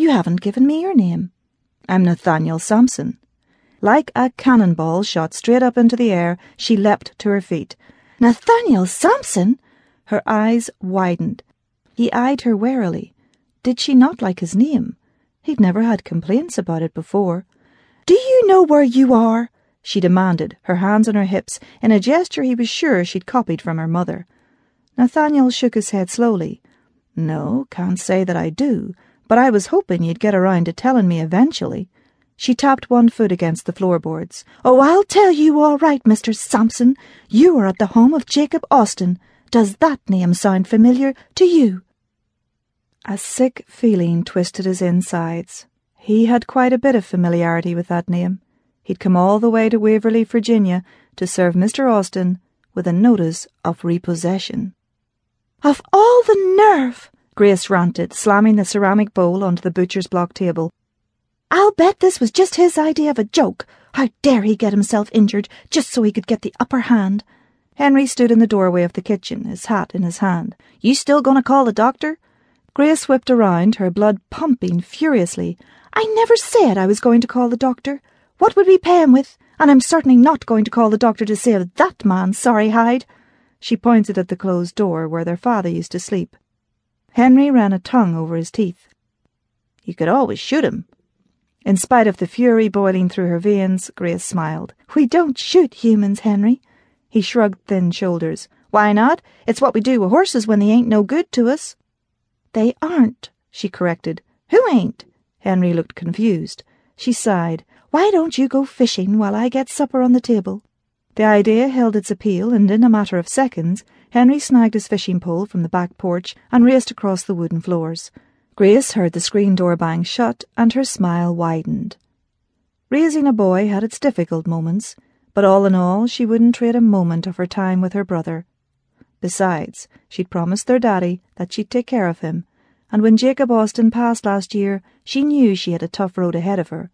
You haven't given me your name. I'm Nathaniel Sampson. Like a cannonball shot straight up into the air, she leapt to her feet. Nathaniel Sampson? Her eyes widened. He eyed her warily. Did she not like his name? He'd never had complaints about it before. Do you know where you are? she demanded, her hands on her hips, in a gesture he was sure she'd copied from her mother. Nathaniel shook his head slowly. No, can't say that I do, but I was hoping you'd get around to telling me eventually. She tapped one foot against the floorboards. Oh, I'll tell you all right, Mr. Sampson. You are at the home of Jacob Austen. Does that name sound familiar to you? A sick feeling twisted his insides. He had quite a bit of familiarity with that name. He'd come all the way to Waverley, Virginia, to serve Mr. Austen with a notice of repossession. Of all the nerve! Grace ranted, slamming the ceramic bowl onto the butcher's block table. I'll bet this was just his idea of a joke. How dare he get himself injured just so he could get the upper hand? Henry stood in the doorway of the kitchen, his hat in his hand. You still going to call the doctor? Grace whipped around, her blood pumping furiously. I never said I was going to call the doctor. What would we pay him with? And I'm certainly not going to call the doctor to save that man, sorry hide. She pointed at the closed door where their father used to sleep. Henry ran a tongue over his teeth. You could always shoot him, in spite of the fury boiling through her veins, Grace smiled. We don't shoot humans, Henry. He shrugged thin shoulders. Why not? It's what we do with horses when they ain't no good to us. They aren't, she corrected. Who ain't? Henry looked confused. She sighed. Why don't you go fishing while I get supper on the table? The idea held its appeal, and in a matter of seconds, Henry snagged his fishing pole from the back porch and raced across the wooden floors. Grace heard the screen door bang shut and her smile widened. Raising a boy had its difficult moments, but all in all, she wouldn't trade a moment of her time with her brother. Besides, she'd promised their daddy that she'd take care of him, and when Jacob Austen passed last year, she knew she had a tough road ahead of her.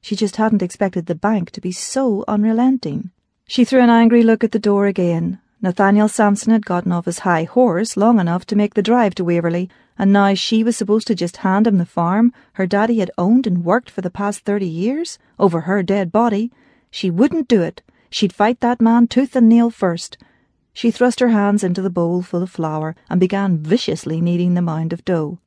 She just hadn't expected the bank to be so unrelenting. She threw an angry look at the door again. Nathaniel Sampson had gotten off his high horse long enough to make the drive to Waverley and now she was supposed to just hand him the farm her daddy had owned and worked for the past thirty years over her dead body. She wouldn't do it. She'd fight that man tooth and nail first. She thrust her hands into the bowl full of flour and began viciously kneading the mound of dough.